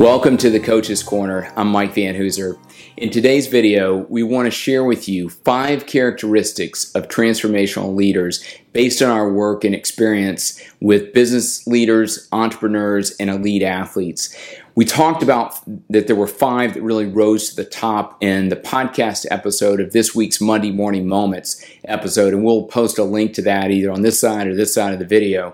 Welcome to the Coach's Corner. I'm Mike Van Hoozer. In today's video, we want to share with you five characteristics of transformational leaders based on our work and experience with business leaders, entrepreneurs, and elite athletes. We talked about that there were five that really rose to the top in the podcast episode of this week's Monday Morning Moments episode, and we'll post a link to that either on this side or this side of the video.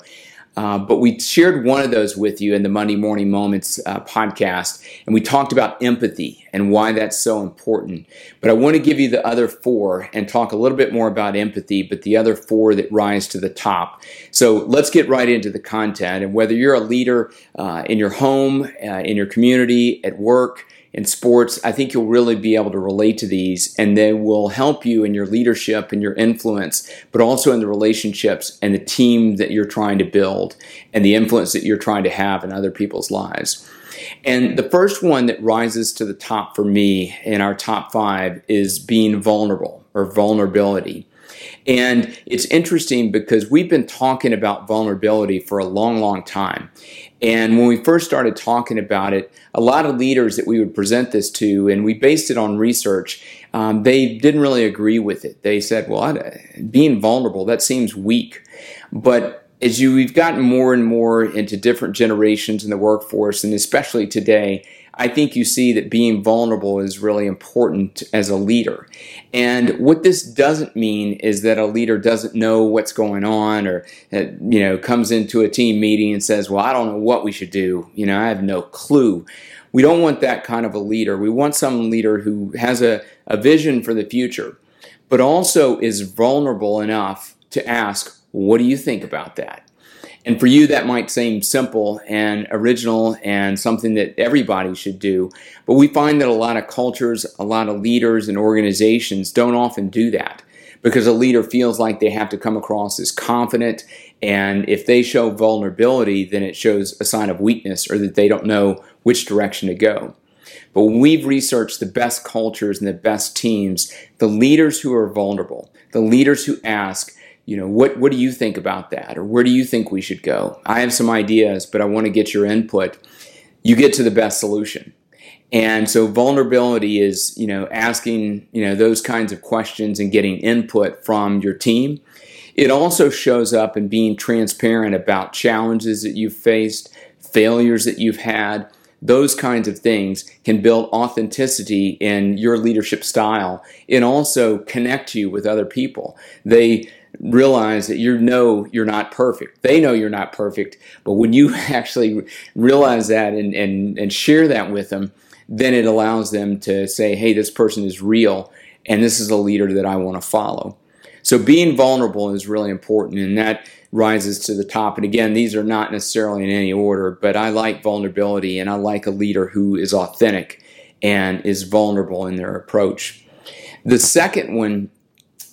Uh, but we shared one of those with you in the Monday Morning Moments uh, podcast, and we talked about empathy and why that's so important. But I want to give you the other four and talk a little bit more about empathy, but the other four that rise to the top. So let's get right into the content. And whether you're a leader uh, in your home, uh, in your community, at work, in sports, I think you'll really be able to relate to these and they will help you in your leadership and your influence, but also in the relationships and the team that you're trying to build and the influence that you're trying to have in other people's lives. And the first one that rises to the top for me in our top five is being vulnerable or vulnerability. And it's interesting because we've been talking about vulnerability for a long, long time. And when we first started talking about it, a lot of leaders that we would present this to, and we based it on research, um, they didn't really agree with it. They said, well, being vulnerable, that seems weak. But as you, we've gotten more and more into different generations in the workforce, and especially today, I think you see that being vulnerable is really important as a leader. And what this doesn't mean is that a leader doesn't know what's going on or, uh, you know, comes into a team meeting and says, well, I don't know what we should do. You know, I have no clue. We don't want that kind of a leader. We want some leader who has a, a vision for the future, but also is vulnerable enough to ask, what do you think about that? And for you, that might seem simple and original and something that everybody should do. But we find that a lot of cultures, a lot of leaders and organizations don't often do that because a leader feels like they have to come across as confident. And if they show vulnerability, then it shows a sign of weakness or that they don't know which direction to go. But when we've researched the best cultures and the best teams, the leaders who are vulnerable, the leaders who ask, you know what what do you think about that? Or where do you think we should go? I have some ideas but i want to get your input. You get to the best solution. And so vulnerability is you know asking you know those kinds of questions and getting input from your team. It also shows up in being transparent about challenges that you've faced failures that you've had. Those kinds of things can build authenticity in your leadership style and also connect you with other people. They realize that you know you're not perfect. They know you're not perfect, but when you actually realize that and, and, and share that with them, then it allows them to say, hey, this person is real and this is a leader that I want to follow. So being vulnerable is really important and that rises to the top. And again, these are not necessarily in any order, but I like vulnerability and I like a leader who is authentic and is vulnerable in their approach. The second one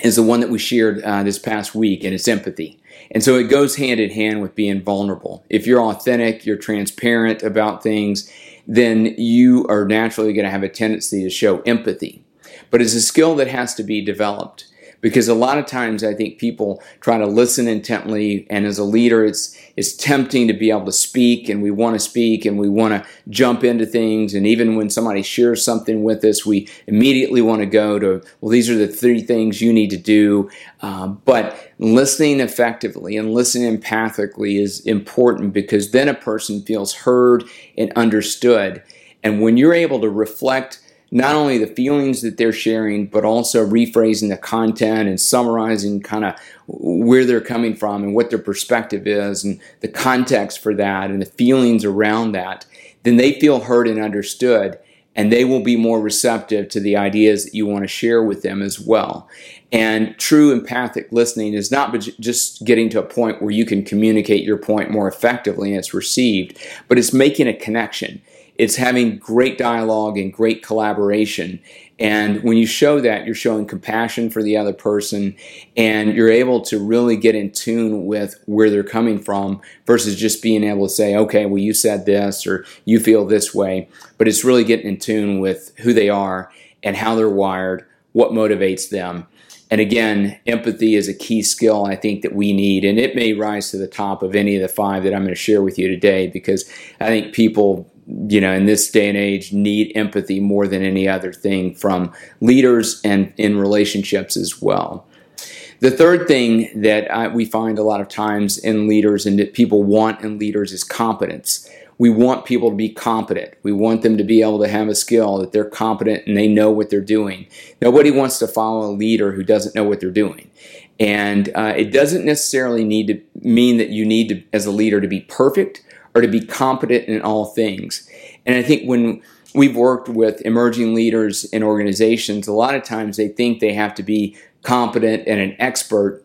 is the one that we shared uh, this past week, and it's empathy. And so it goes hand in hand with being vulnerable. If you're authentic, you're transparent about things, then you are naturally going to have a tendency to show empathy. But it's a skill that has to be developed because a lot of times I think people try to listen intently, and as a leader, it's it's tempting to be able to speak, and we want to speak, and we want to jump into things, and even when somebody shares something with us, we immediately want to go to, well, these are the three things you need to do. Uh, but listening effectively and listening empathically is important because then a person feels heard and understood. And when you're able to reflect not only the feelings that they're sharing, but also rephrasing the content and summarizing kind of where they're coming from and what their perspective is and the context for that and the feelings around that, then they feel heard and understood and they will be more receptive to the ideas that you want to share with them as well. And true empathic listening is not just getting to a point where you can communicate your point more effectively and it's received, but it's making a connection it's having great dialogue and great collaboration. And when you show that, you're showing compassion for the other person and you're able to really get in tune with where they're coming from versus just being able to say, okay, well, you said this or you feel this way. But it's really getting in tune with who they are and how they're wired, what motivates them. And again, empathy is a key skill I think that we need, and it may rise to the top of any of the five that I'm going to share with you today because I think people you know, in this day and age, need empathy more than any other thing from leaders and in relationships as well. The third thing that I, we find a lot of times in leaders and that people want in leaders is competence. We want people to be competent. We want them to be able to have a skill that they're competent and they know what they're doing. Nobody wants to follow a leader who doesn't know what they're doing. And uh, it doesn't necessarily need to mean that you need to, as a leader, to be perfect or to be competent in all things. And I think when we've worked with emerging leaders in organizations, a lot of times they think they have to be competent and an expert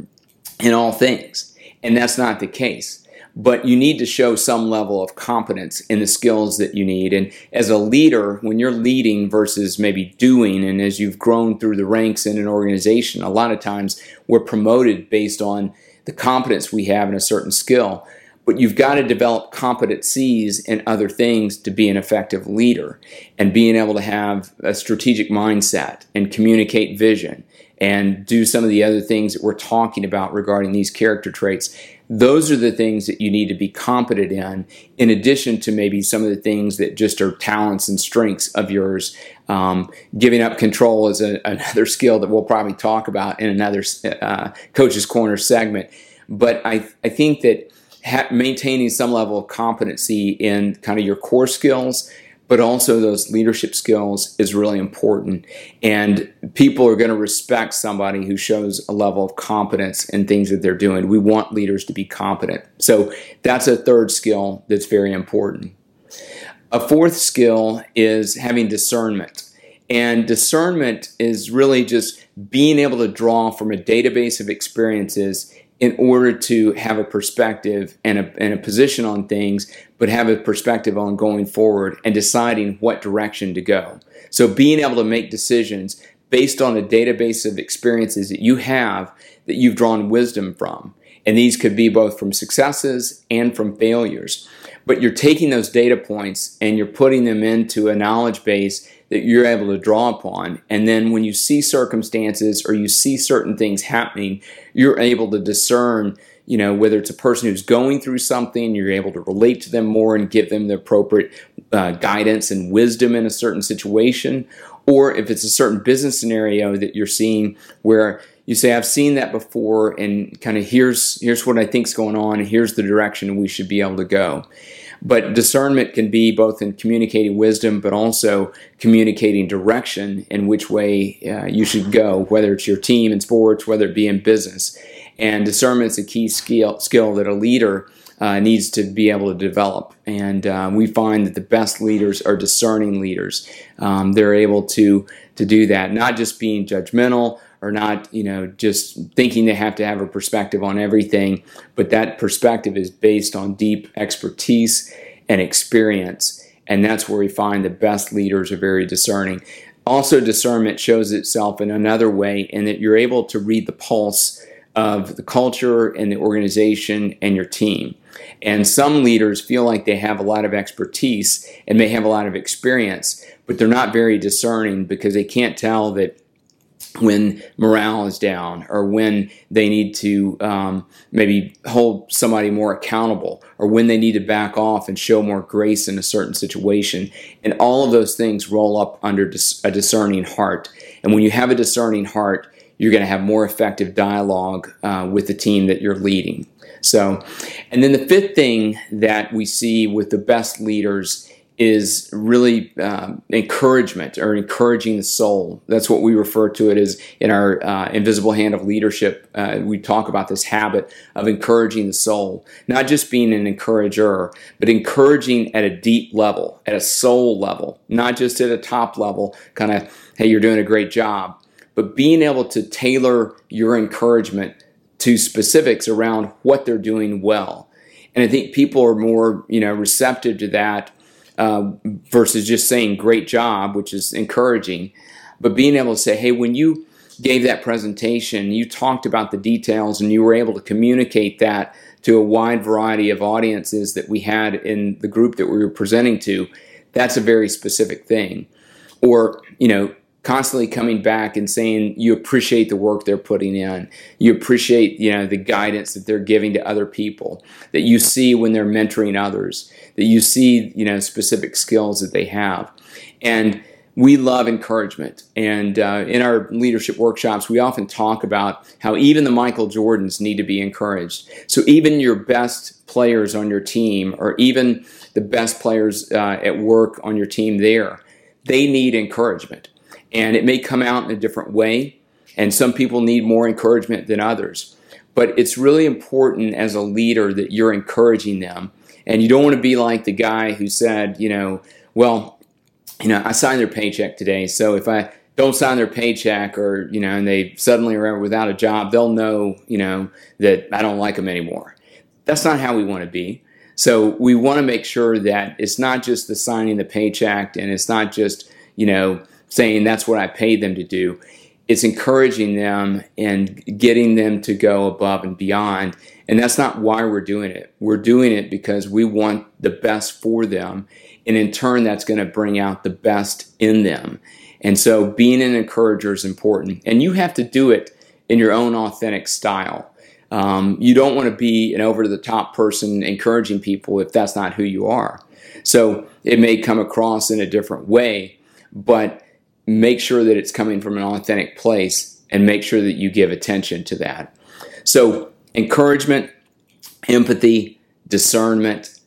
in all things. And that's not the case. But you need to show some level of competence in the skills that you need. And as a leader, when you're leading versus maybe doing, and as you've grown through the ranks in an organization, a lot of times we're promoted based on the competence we have in a certain skill but you've got to develop competencies in other things to be an effective leader and being able to have a strategic mindset and communicate vision and do some of the other things that we're talking about regarding these character traits. Those are the things that you need to be competent in in addition to maybe some of the things that just are talents and strengths of yours. Um, giving up control is a, another skill that we'll probably talk about in another uh, coach's corner segment. But I, I think that ha- maintaining some level of competency in kind of your core skills, but also those leadership skills is really important. And people are going to respect somebody who shows a level of competence in things that they're doing. We want leaders to be competent. So that's a third skill that's very important. A fourth skill is having discernment. And discernment is really just being able to draw from a database of experiences in order to have a perspective and a, and a position on things, but have a perspective on going forward and deciding what direction to go. So being able to make decisions based on a database of experiences that you have that you've drawn wisdom from. And these could be both from successes and from failures. But you're taking those data points and you're putting them into a knowledge base that you're able to draw upon. And then when you see circumstances or you see certain things happening, you're able to discern, you know, whether it's a person who's going through something, you're able to relate to them more and give them the appropriate uh, guidance and wisdom in a certain situation. Or if it's a certain business scenario that you're seeing where you say, I've seen that before and kind of here's, here's what I think's going on and here's the direction we should be able to go. But discernment can be both in communicating wisdom, but also communicating direction in which way uh, you should go, whether it's your team in sports, whether it be in business. And discernment is a key skill, skill that a leader uh, needs to be able to develop. And uh, we find that the best leaders are discerning leaders. Um, they're able to to do that, not just being judgmental or not, you know, just thinking they have to have a perspective on everything, but that perspective is based on deep expertise and experience. And that's where we find the best leaders are very discerning. Also, discernment shows itself in another way in that you're able to read the pulse of the culture and the organization and your team. And some leaders feel like they have a lot of expertise and may have a lot of experience, but they're not very discerning because they can't tell that when morale is down or when they need to um, maybe hold somebody more accountable or when they need to back off and show more grace in a certain situation. And all of those things roll up under a discerning heart. And when you have a discerning heart, you're going to have more effective dialogue uh, with the team that you're leading. So, and then the fifth thing that we see with the best leaders is really um, encouragement or encouraging the soul. That's what we refer to it as in our uh, invisible hand of leadership. Uh, we talk about this habit of encouraging the soul, not just being an encourager, but encouraging at a deep level, at a soul level, not just at a top level, kind of, hey, you're doing a great job, but being able to tailor your encouragement to specifics around what they're doing well. And I think people are more, you know, receptive to that uh, versus just saying great job, which is encouraging. But being able to say, hey, when you gave that presentation, you talked about the details and you were able to communicate that to a wide variety of audiences that we had in the group that we were presenting to, that's a very specific thing. Or, you know, constantly coming back and saying you appreciate the work they're putting in you appreciate you know the guidance that they're giving to other people that you see when they're mentoring others that you see you know specific skills that they have and we love encouragement. And uh, in our leadership workshops, we often talk about how even the Michael Jordans need to be encouraged. So even your best players on your team, or even the best players uh, at work on your team there, they need encouragement. And it may come out in a different way. And some people need more encouragement than others. But it's really important as a leader that you're encouraging them. And you don't want to be like the guy who said, you know, well, you know, I signed their paycheck today. So if I don't sign their paycheck or, you know, and they suddenly are without a job, they'll know, you know, that I don't like them anymore. That's not how we want to be. So we want to make sure that it's not just the signing the paycheck and it's not just, you know, saying that's what I paid them to do. It's encouraging them and getting them to go above and beyond. And that's not why we're doing it. We're doing it because we want the best for them and in turn, that's going to bring out the best in them. And so being an encourager is important. And you have to do it in your own authentic style. Um, you don't want to be an over the top person encouraging people if that's not who you are. So it may come across in a different way, but make sure that it's coming from an authentic place and make sure that you give attention to that. So, encouragement, empathy, discernment,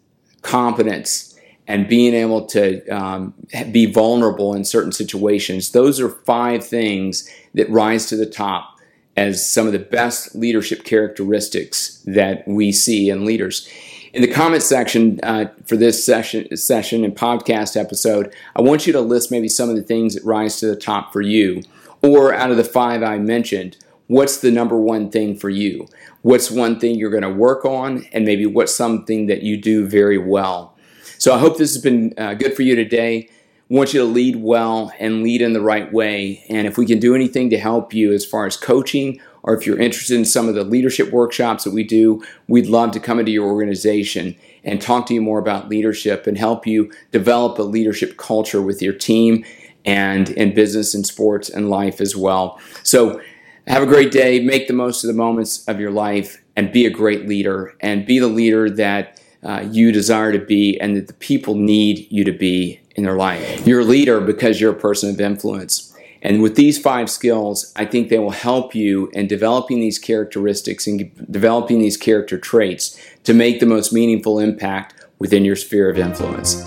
competence, and being able to um, be vulnerable in certain situations. Those are five things that rise to the top as some of the best leadership characteristics that we see in leaders. In the comment section uh, for this session, session and podcast episode, I want you to list maybe some of the things that rise to the top for you. Or out of the five I mentioned, what's the number one thing for you? What's one thing you're going to work on? And maybe what's something that you do very well? So I hope this has been uh, good for you today. I want you to lead well and lead in the right way. And if we can do anything to help you as far as coaching, or if you're interested in some of the leadership workshops that we do, we'd love to come into your organization and talk to you more about leadership and help you develop a leadership culture with your team and in business and sports and life as well. So have a great day. Make the most of the moments of your life and be a great leader and be the leader that uh, you desire to be and that the people need you to be in their life. You're a leader because you're a person of influence. And with these five skills, I think they will help you in developing these characteristics and developing these character traits to make the most meaningful impact within your sphere of influence.